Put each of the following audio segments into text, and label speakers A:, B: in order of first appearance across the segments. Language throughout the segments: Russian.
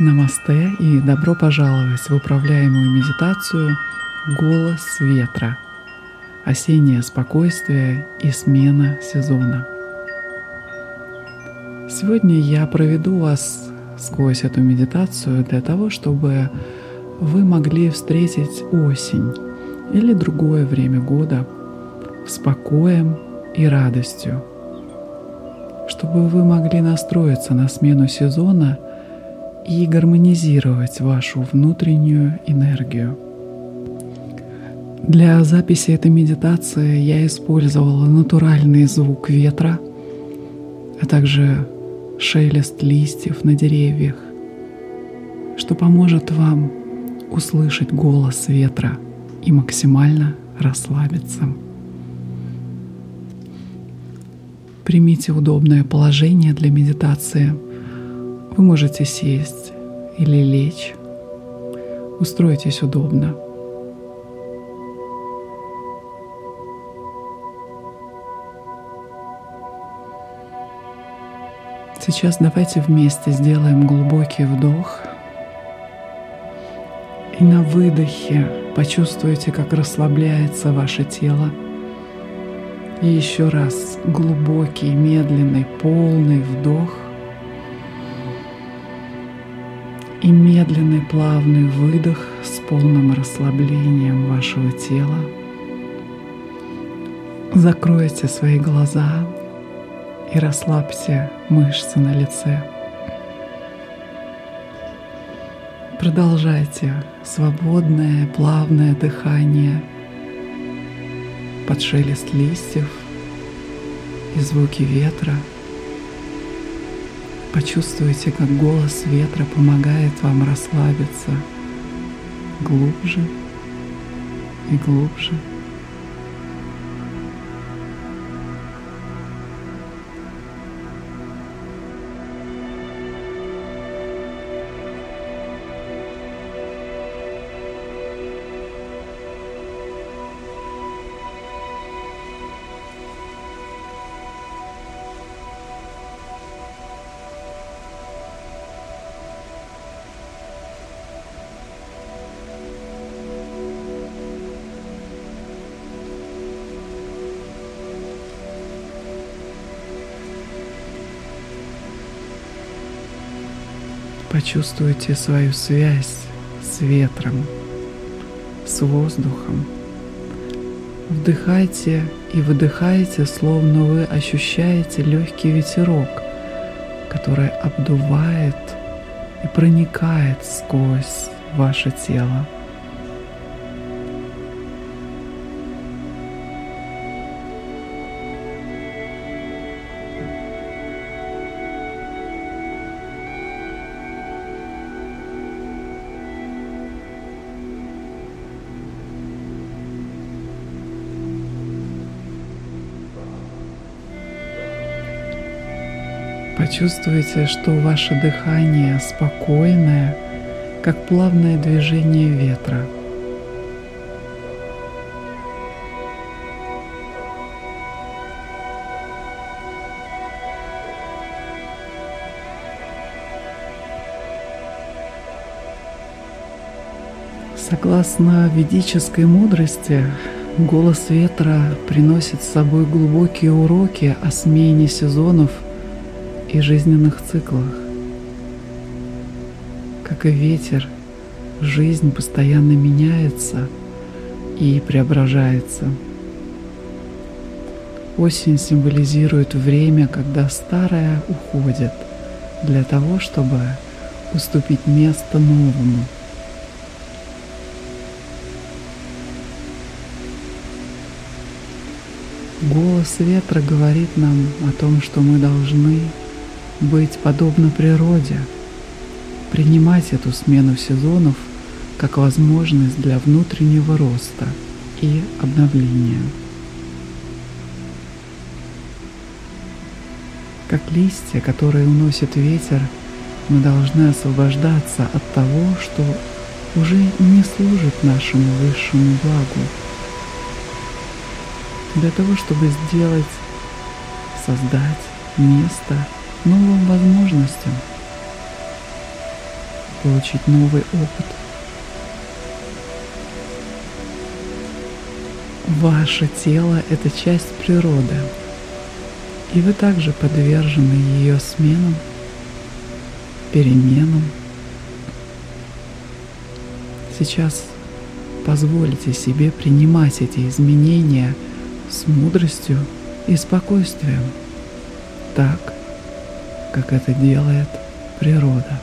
A: Намасте и добро пожаловать в управляемую медитацию «Голос ветра» – осеннее спокойствие и смена сезона. Сегодня я проведу вас сквозь эту медитацию для того, чтобы вы могли встретить осень или другое время года с покоем и радостью, чтобы вы могли настроиться на смену сезона – и гармонизировать вашу внутреннюю энергию. Для записи этой медитации я использовала натуральный звук ветра, а также шелест листьев на деревьях, что поможет вам услышать голос ветра и максимально расслабиться. Примите удобное положение для медитации – вы можете сесть или лечь. Устройтесь удобно. Сейчас давайте вместе сделаем глубокий вдох. И на выдохе почувствуйте, как расслабляется ваше тело. И еще раз глубокий, медленный, полный вдох – и медленный плавный выдох с полным расслаблением вашего тела. Закройте свои глаза и расслабьте мышцы на лице. Продолжайте свободное, плавное дыхание под шелест листьев и звуки ветра – Почувствуйте, как голос ветра помогает вам расслабиться глубже и глубже. Почувствуйте свою связь с ветром, с воздухом. Вдыхайте и выдыхайте, словно вы ощущаете легкий ветерок, который обдувает и проникает сквозь ваше тело. Почувствуйте, что ваше дыхание спокойное, как плавное движение ветра. Согласно ведической мудрости, голос ветра приносит с собой глубокие уроки о смене сезонов – и жизненных циклах. Как и ветер, жизнь постоянно меняется и преображается. Осень символизирует время, когда старое уходит для того, чтобы уступить место новому. Голос ветра говорит нам о том, что мы должны быть подобно природе, принимать эту смену сезонов как возможность для внутреннего роста и обновления. Как листья, которые уносит ветер, мы должны освобождаться от того, что уже не служит нашему высшему благу. Для того, чтобы сделать, создать место – новым возможностям. получить новый опыт. Ваше тело — это часть природы, и вы также подвержены ее сменам, переменам. Сейчас позвольте себе принимать эти изменения с мудростью и спокойствием, так, как это делает природа.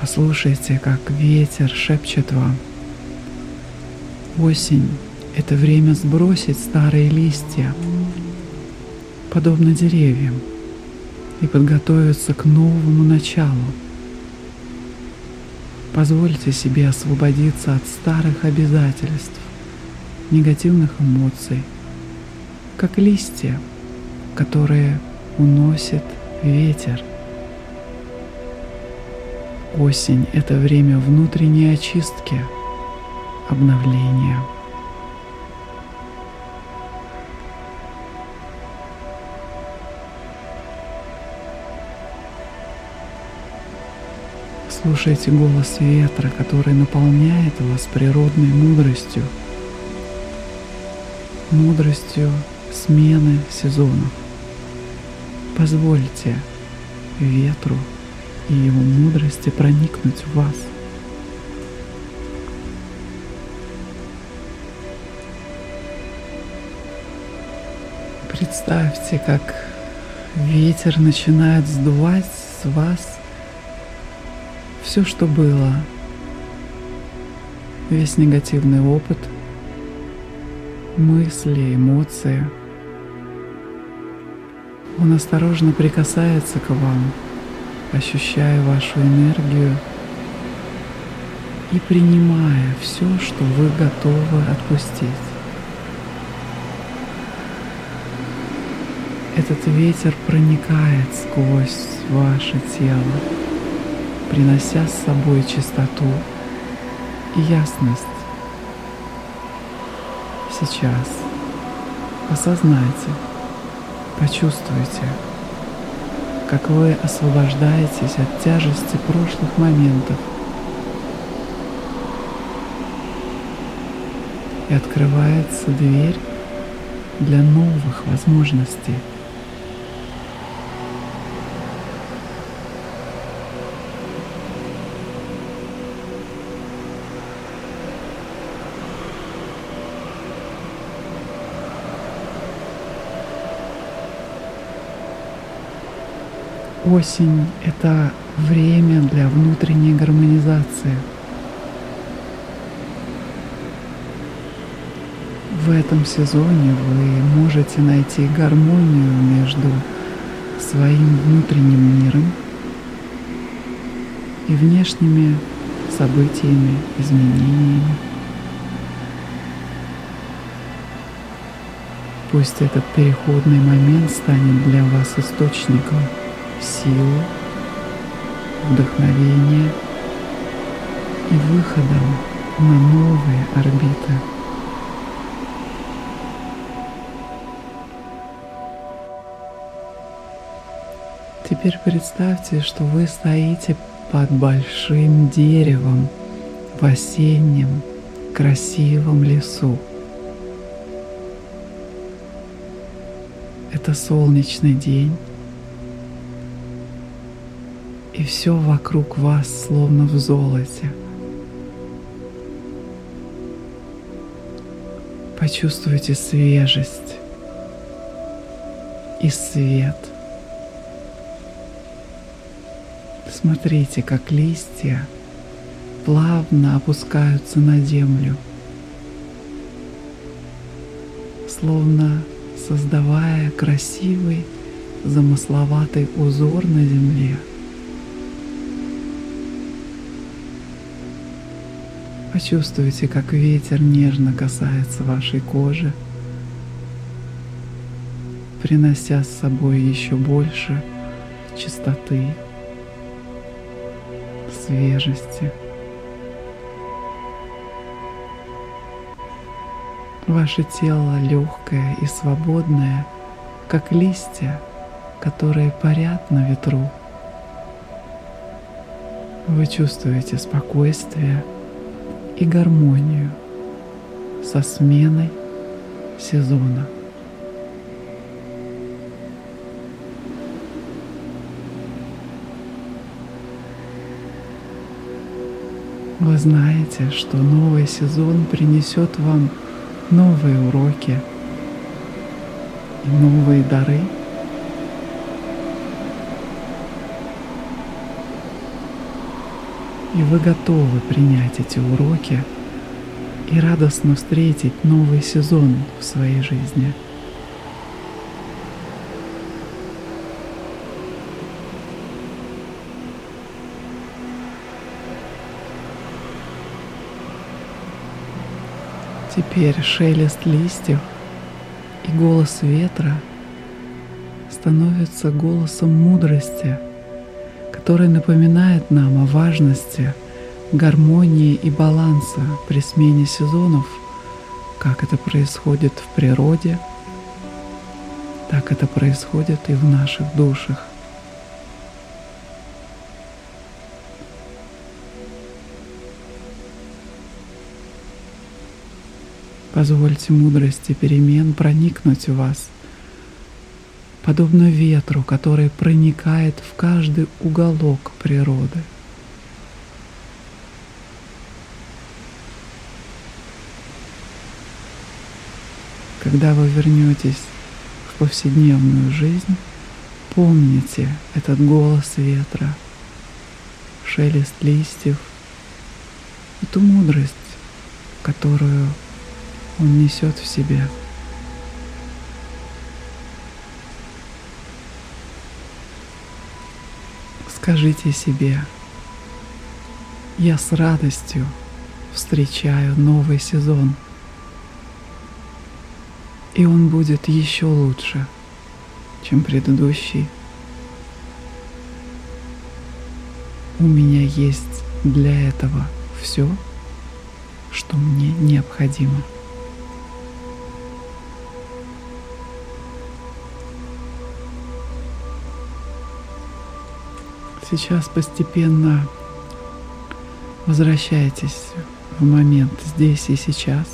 A: Послушайте, как ветер шепчет вам. Осень — это время сбросить старые листья, подобно деревьям, и подготовиться к новому началу. Позвольте себе освободиться от старых обязательств, негативных эмоций, как листья, которые уносит ветер. Осень — это время внутренней очистки, обновления. Слушайте голос ветра, который наполняет вас природной мудростью, мудростью смены сезонов. Позвольте ветру и его мудрости проникнуть в вас. Представьте, как ветер начинает сдувать с вас все, что было, весь негативный опыт, мысли, эмоции. Он осторожно прикасается к вам, ощущая вашу энергию и принимая все, что вы готовы отпустить. Этот ветер проникает сквозь ваше тело, принося с собой чистоту и ясность. Сейчас осознайте, почувствуйте, как вы освобождаетесь от тяжести прошлых моментов и открывается дверь для новых возможностей. Осень — это время для внутренней гармонизации. В этом сезоне вы можете найти гармонию между своим внутренним миром и внешними событиями, изменениями. Пусть этот переходный момент станет для вас источником – силу, вдохновение и выходом на новые орбиты. Теперь представьте, что вы стоите под большим деревом в осеннем красивом лесу. Это солнечный день. И все вокруг вас словно в золоте. Почувствуйте свежесть и свет. Смотрите, как листья плавно опускаются на землю, словно создавая красивый замысловатый узор на земле – Почувствуйте, как ветер нежно касается вашей кожи, принося с собой еще больше чистоты, свежести. Ваше тело легкое и свободное, как листья, которые парят на ветру. Вы чувствуете спокойствие и гармонию со сменой сезона. Вы знаете, что новый сезон принесет вам новые уроки и новые дары. И вы готовы принять эти уроки и радостно встретить новый сезон в своей жизни – Теперь шелест листьев и голос ветра становятся голосом мудрости, который напоминает нам о важности гармонии и баланса при смене сезонов, как это происходит в природе, так это происходит и в наших душах. Позвольте мудрости перемен проникнуть в вас, подобно ветру, который проникает в каждый уголок природы. Когда вы вернетесь в повседневную жизнь, помните этот голос ветра, шелест листьев и ту мудрость, которую он несет в себе. Скажите себе, я с радостью встречаю новый сезон, и он будет еще лучше, чем предыдущий. У меня есть для этого все, что мне необходимо. Сейчас постепенно возвращайтесь в момент здесь и сейчас.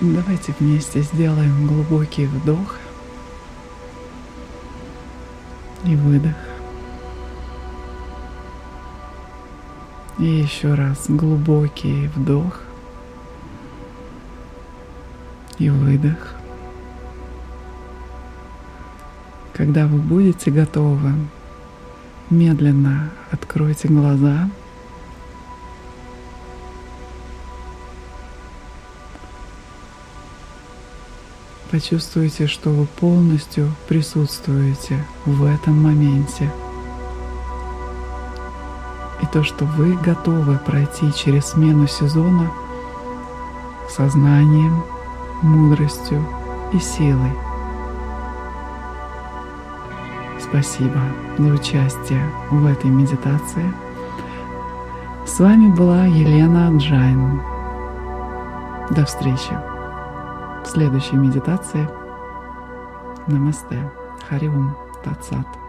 A: Давайте вместе сделаем глубокий вдох и выдох. И еще раз глубокий вдох и выдох. Когда вы будете готовы, медленно откройте глаза. Почувствуйте, что вы полностью присутствуете в этом моменте. И то, что вы готовы пройти через смену сезона сознанием, мудростью и силой. Спасибо за участие в этой медитации. С вами была Елена Джайн. До встречи в следующей медитации. Намасте. Хариум Татсат.